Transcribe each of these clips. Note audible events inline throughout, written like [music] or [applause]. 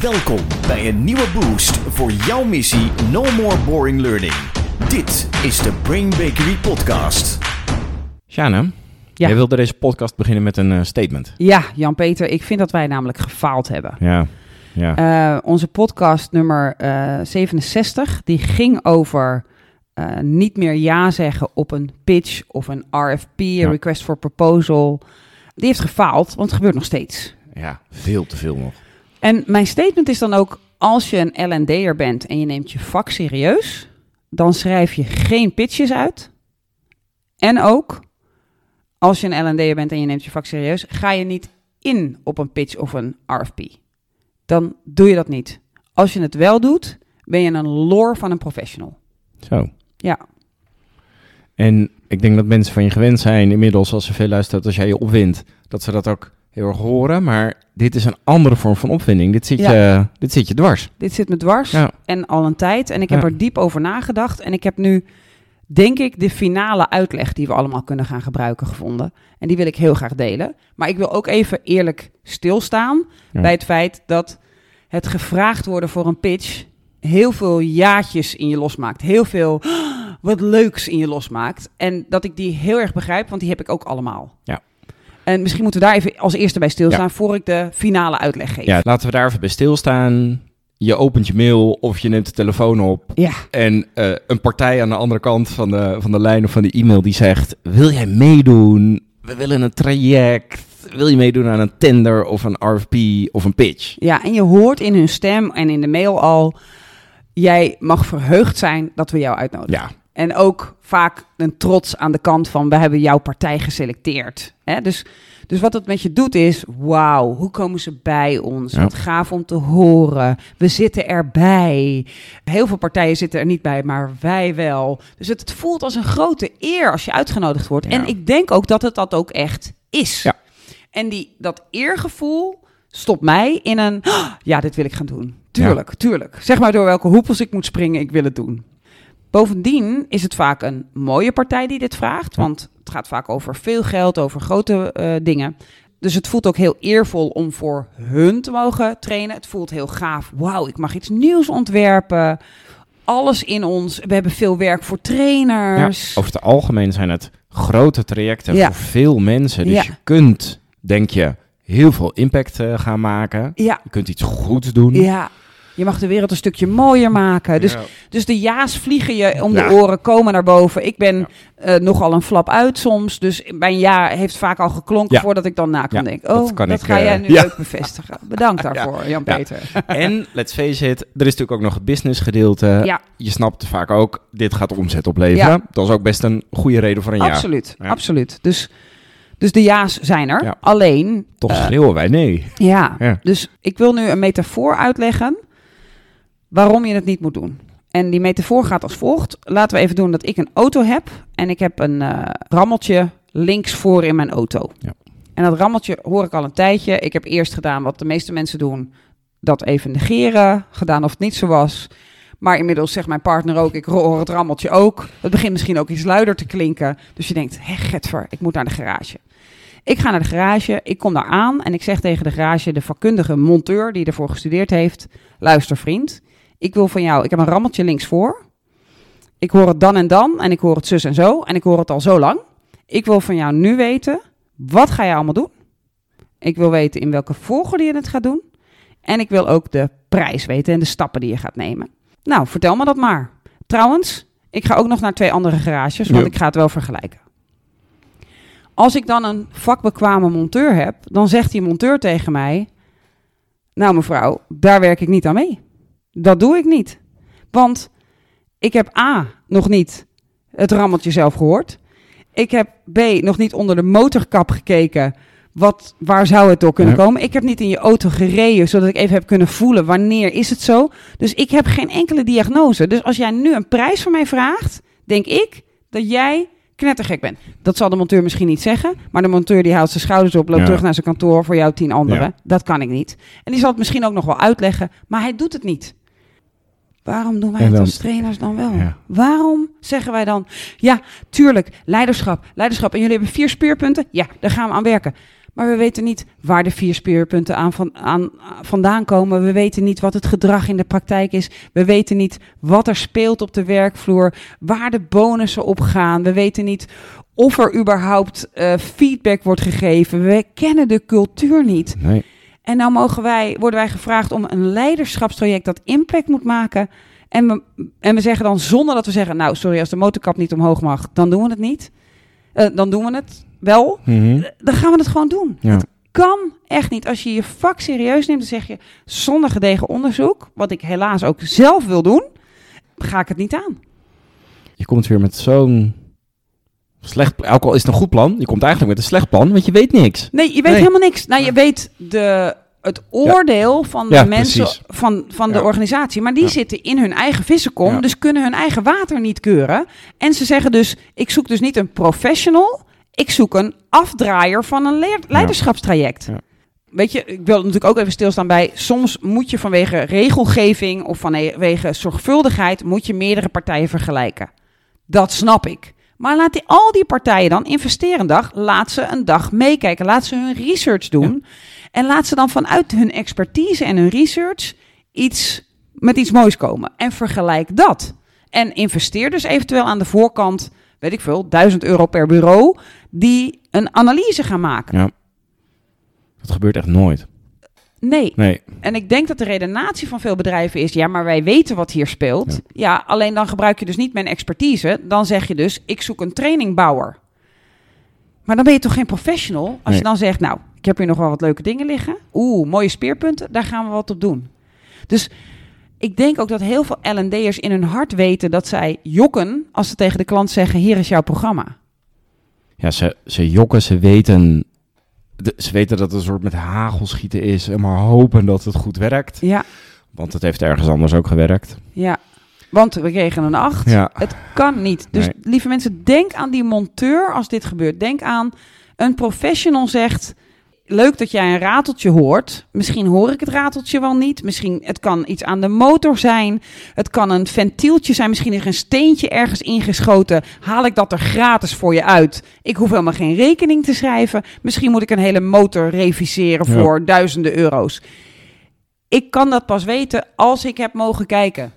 Welkom bij een nieuwe boost voor jouw missie No More Boring Learning. Dit is de Brain Bakery Podcast. Sjane, Ja. jij wilde deze podcast beginnen met een eh, statement. Ja, Jan-Peter, ik vind dat wij namelijk gefaald hebben. Ja, ja. Eh, onze podcast nummer eh, 67, die ging over eh, niet meer ja zeggen op een pitch of een RFP, een Ja. request for proposal. Die heeft gefaald, want het gebeurt nog steeds. ja, veel te veel nog. En mijn statement is dan ook, als je een L&D'er bent en je neemt je vak serieus, dan schrijf je geen pitches uit. En ook, als je een L&D'er bent en je neemt je vak serieus, ga je niet in op een pitch of een RFP. Dan doe je dat niet. Als je het wel doet, ben je een lore van een professional. Zo. Ja, En ik denk dat mensen van je gewend zijn inmiddels, als ze veel luisteren, dat als jij je opwindt, dat ze dat ook heel erg horen. Maar dit is een andere vorm van opwinding. Dit zit, Ja. je, dit zit je dwars. dit zit me dwars Ja. en al een tijd. En ik heb Ja. er diep over nagedacht. En ik heb nu, denk ik, de finale uitleg die we allemaal kunnen gaan gebruiken gevonden. En die wil ik heel graag delen. Maar ik wil ook even eerlijk stilstaan bij het feit dat het gevraagd worden voor een pitch heel veel jaatjes in je losmaakt. Heel veel "Ah, [gasps] wat leuks in je losmaakt. En dat ik die heel erg begrijp, want die heb ik ook allemaal. Ja. En misschien moeten we daar even als eerste bij stilstaan voor ik de finale uitleg geef. Ja, laten we daar even bij stilstaan. Je opent je mail of je neemt de telefoon op. ja. En eh, een partij aan de andere kant van de, van de lijn of van de e-mail die zegt: Wil jij meedoen? We willen een traject. Wil je meedoen aan een tender of een RFP of een pitch? Ja, en je hoort in hun stem en in de mail al... jij mag verheugd zijn dat we jou uitnodigen. Ja, En ook vaak een trots aan de kant van... we hebben jouw partij geselecteerd. Hè? Dus, dus wat het met je doet is... wauw, hoe komen ze bij ons? Ja. Wat gaaf om te horen. We zitten erbij. Heel veel partijen zitten er niet bij, maar wij wel. Dus het, het voelt als een grote eer als je uitgenodigd wordt. Ja. En ik denk ook dat het dat ook echt is. Ja. En die, dat eergevoel stopt mij in een... "Ah, Ja, dit wil ik gaan doen. Tuurlijk, tuurlijk. Zeg maar door welke hoepels ik moet springen, ik wil het doen. Bovendien is het vaak een mooie partij die dit vraagt. Ja. Want het gaat vaak over veel geld, over grote eh, dingen. Dus het voelt ook heel eervol om voor hun te mogen trainen. Het voelt heel gaaf. Wauw, ik mag iets nieuws ontwerpen. Alles in ons. We hebben veel werk voor ja, trainers. over het algemeen zijn het grote trajecten Ja. voor veel mensen. Dus Ja. je kunt, denk je, heel veel impact eh, gaan maken. Ja, Je kunt iets goeds doen. ja. Je mag de wereld een stukje mooier maken. Dus Ja. Dus de ja's vliegen je om Ja. de oren, komen naar boven. Ik ben eh, nogal een flap uit soms. Dus mijn ja heeft vaak al geklonken voordat ik dan na kan Ja, denken. dat Oh, kan dat ik, ga eh, jij nu leuk bevestigen. Bedankt [laughs] daarvoor, Jan-Peter. [laughs] En let's face it, er is natuurlijk ook nog het business gedeelte. Ja, Je snapt vaak ook, dit gaat omzet opleveren. Ja. Dat is ook best een goede reden voor een ja. absoluut. Absoluut. Dus, dus de ja's zijn er. Ja. Alleen, Toch eh, schreeuwen wij nee. ja. Ja. Dus ik wil nu een metafoor uitleggen waarom je het niet moet doen. En die metafoor gaat als volgt. Laten we even doen dat ik een auto heb en ik heb een eh, rammeltje links voor in mijn auto. Ja. En dat rammeltje hoor ik al een tijdje. Ik heb eerst gedaan wat de meeste mensen doen, dat even negeren, gedaan of het niet zo was. Maar inmiddels zegt mijn partner ook, ik hoor het rammeltje ook. Het begint misschien ook iets luider te klinken. Dus je denkt, hé getver, ik moet naar de garage. Ik ga naar de garage, ik kom daar aan en ik zeg tegen de garage, de vakkundige monteur die ervoor gestudeerd heeft, luister vriend, ik wil van jou, ik heb een rammeltje links voor. Ik hoor het dan en dan en ik hoor het zus en zo en ik hoor het al zo lang. Ik wil van jou nu weten, wat ga je allemaal doen? Ik wil weten in welke volgorde je het gaat doen. En ik wil ook de prijs weten en de stappen die je gaat nemen. Nou, vertel me dat maar. Trouwens, ik ga ook nog naar twee andere garages, want Ja. ik ga het wel vergelijken. Als ik dan een vakbekwame monteur heb, dan zegt die monteur tegen mij: Nou, mevrouw, daar werk ik niet aan mee. Dat doe ik niet. Want ik heb A nog niet het rammeltje zelf gehoord. Ik heb B nog niet onder de motorkap gekeken. Wat, waar zou het door kunnen Ja. komen? Ik heb niet in je auto gereden, zodat ik even heb kunnen voelen wanneer is het zo. Dus ik heb geen enkele diagnose. Dus als jij nu een prijs van mij vraagt, denk ik dat jij knettergek bent. Dat zal de monteur misschien niet zeggen, maar de monteur die haalt zijn schouders op, loopt Ja. terug naar zijn kantoor voor jou tien anderen. Ja. Dat kan ik niet. En die zal het misschien ook nog wel uitleggen, maar hij doet het niet. Waarom doen wij het als trainers dan wel? Ja. Waarom zeggen wij dan, ja, tuurlijk, leiderschap, leiderschap. En jullie hebben vier speerpunten? Ja, daar gaan we aan werken. Maar we weten niet waar de vier speerpunten aan, van, aan vandaan komen. We weten niet wat het gedrag in de praktijk is. We weten niet wat er speelt op de werkvloer. Waar de bonussen op gaan. We weten niet of er überhaupt uh, feedback wordt gegeven. We kennen de cultuur niet. Nee. En nou mogen wij, worden wij gevraagd om een leiderschapstraject dat impact moet maken. En we, en we zeggen dan zonder dat we zeggen, nou sorry, als de motorkap niet omhoog mag, dan doen we het niet. Uh, dan doen we het wel. Mhm. Dan gaan we het gewoon doen. Ja. Het kan echt niet. Als je je vak serieus neemt, dan zeg je zonder gedegen onderzoek, wat ik helaas ook zelf wil doen, ga ik het niet aan. Je komt weer met zo'n slecht, ook al is het een goed plan, je komt eigenlijk met een slecht plan, want je weet niks. Nee, je weet Nee. helemaal niks. Nou, je weet de, het oordeel van de Ja, mensen precies. van, van de Ja. organisatie. Maar die zitten in hun eigen vissenkom, dus kunnen hun eigen water niet keuren. En ze zeggen dus, ik zoek dus niet een professional, ik zoek een afdraaier van een leiderschapstraject. Weet je, ik wil natuurlijk ook even stilstaan bij, soms moet je vanwege regelgeving of vanwege zorgvuldigheid, moet je meerdere partijen vergelijken. Dat snap ik. Maar laat die, al die partijen dan investeren een dag. Laat ze een dag meekijken. Laat ze hun research doen. En laat ze dan vanuit hun expertise en hun research iets met iets moois komen. En vergelijk dat. En investeer dus eventueel aan de voorkant, weet ik veel, 1000 euro per bureau, die een analyse gaan maken. Ja. Dat gebeurt echt nooit. Nee. Nee. En ik denk dat de redenatie van veel bedrijven is: ja, maar wij weten wat hier speelt. Ja. alleen dan gebruik je dus niet mijn expertise. Dan zeg je dus: ik zoek een trainingbouwer. Maar dan ben je toch geen professional als Nee. je dan zegt: nou, ik heb hier nog wel wat leuke dingen liggen. Oeh, mooie speerpunten, daar gaan we wat op doen. Dus ik denk ook dat heel veel L&D'ers in hun hart weten dat zij jokken als ze tegen de klant zeggen: hier is jouw programma. Ja, ze, ze jokken, ze weten, de- ze weten dat het een soort met hagelschieten is en maar hopen dat het goed werkt. Ja, Want het heeft ergens anders ook gewerkt. ja. Want we kregen een 8. Ja. Het kan niet. Dus Nee. lieve mensen, denk aan die monteur als dit gebeurt. Denk aan een professional zegt. Leuk dat jij een rateltje hoort. Misschien hoor ik het rateltje wel niet. Misschien het kan iets aan de motor zijn. Het kan een ventieltje zijn. Misschien is er een steentje ergens ingeschoten. Haal ik dat er gratis voor je uit? Ik hoef helemaal geen rekening te schrijven. Misschien moet ik een hele motor reviseren Ja. voor duizenden euro's. Ik kan dat pas weten als ik heb mogen kijken.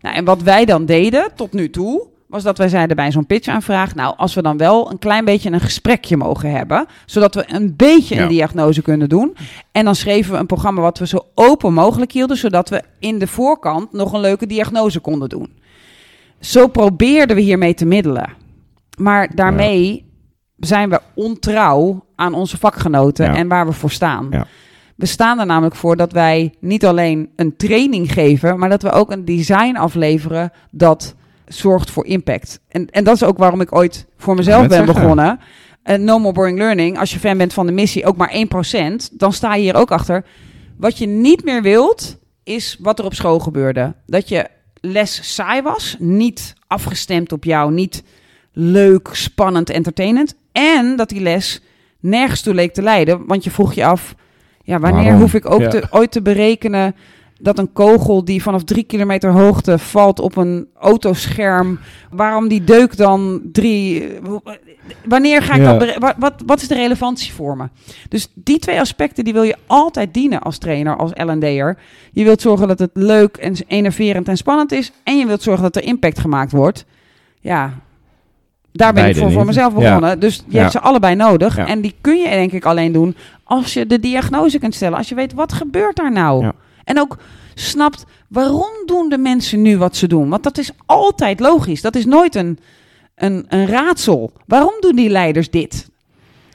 Nou, en wat wij dan deden tot nu toe, was dat wij zeiden bij zo'n pitchaanvraag, nou, als we dan wel een klein beetje een gesprekje mogen hebben, zodat we een beetje Ja. een diagnose kunnen doen. En dan schreven we een programma wat we zo open mogelijk hielden, zodat we in de voorkant nog een leuke diagnose konden doen. Zo probeerden we hiermee te middelen. Maar daarmee zijn we ontrouw aan onze vakgenoten Ja. en waar we voor staan. Ja. We staan er namelijk voor dat wij niet alleen een training geven, maar dat we ook een design afleveren dat zorgt voor impact. En, en dat is ook waarom ik ooit voor mezelf ben zeggen. begonnen. En no more boring learning. Als je fan bent van de missie, ook maar 1%, dan sta je hier ook achter. Wat je niet meer wilt, is wat er op school gebeurde. Dat je les saai was, niet afgestemd op jou, niet leuk, spannend, entertainend. En dat die les nergens toe leek te leiden, want je vroeg je af, ja, wanneer Waarom? hoef ik ook Ja. te, ooit te berekenen dat een kogel die vanaf drie kilometer hoogte valt op een autoscherm, waarom die deuk dan drie... Wanneer ga ik Ja. dat wat, wat, wat is de relevantie voor me? Dus die twee aspecten die wil je altijd dienen als trainer, als L&D'er. Je wilt zorgen dat het leuk en enerverend en spannend is. En je wilt zorgen dat er impact gemaakt wordt. Ja, daar ben ik voor, voor mezelf Ja. begonnen. Dus je Ja. hebt ze allebei nodig. En die kun je denk ik alleen doen als je de diagnose kunt stellen. Als je weet, wat gebeurt daar nou? Ja. En ook snapt, waarom doen de mensen nu wat ze doen? Want dat is altijd logisch. Dat is nooit een, een, een raadsel. Waarom doen die leiders dit?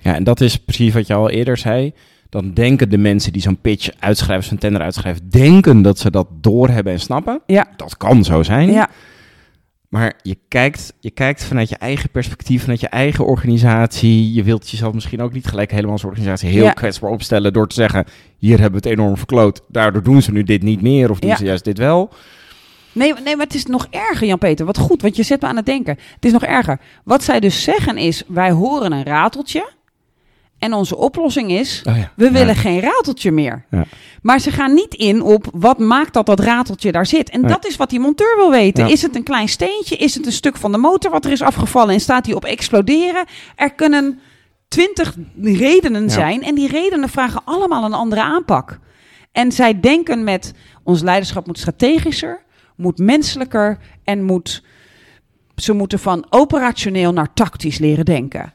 Ja, en dat is precies wat je al eerder zei. Dan denken de mensen die zo'n pitch uitschrijven, zo'n tender uitschrijven, denken dat ze dat doorhebben en snappen. Ja. Dat kan zo zijn. Ja, Maar je kijkt, je kijkt vanuit je eigen perspectief, vanuit je eigen organisatie. Je wilt jezelf misschien ook niet gelijk helemaal als organisatie heel Ja. kwetsbaar opstellen door te zeggen: hier hebben we het enorm verkloot. Daardoor doen ze nu dit niet meer of doen Ja. ze juist dit wel. Nee, nee, maar het is nog erger, Jan-Peter. Wat goed, want je zet me aan het denken. Het is nog erger. Wat zij dus zeggen is, wij horen een rateltje. En onze oplossing is, Oh ja. we Ja. willen geen rateltje meer. Ja. Maar ze gaan niet in op wat maakt dat dat rateltje daar zit. En dat is wat die monteur wil weten. Is het een klein steentje? Is het een stuk van de motor wat er is afgevallen en staat die op exploderen? Er kunnen twintig redenen zijn. En die redenen vragen allemaal een andere aanpak. En zij denken met ons leiderschap moet strategischer, moet menselijker en moet, ze moeten van operationeel naar tactisch leren denken.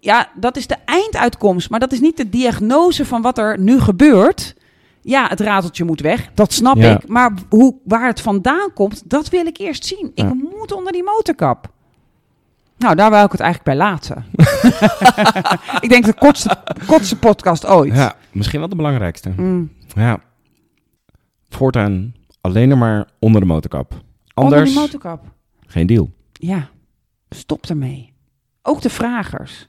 Ja, dat is de einduitkomst, maar dat is niet de diagnose van wat er nu gebeurt. Ja, het rateltje moet weg, dat snap Ja. ik. Maar hoe, waar het vandaan komt, dat wil ik eerst zien. Ja. Ik moet onder die motorkap. Nou, daar wou ik het eigenlijk bij laten. [laughs] ik denk de kortste, kortste podcast ooit. Ja, misschien wel de belangrijkste. Mm. Ja. Voortaan alleen maar onder de motorkap. Onder Anders die motorkap. geen deal. Ja, stop ermee. Ook de vragers.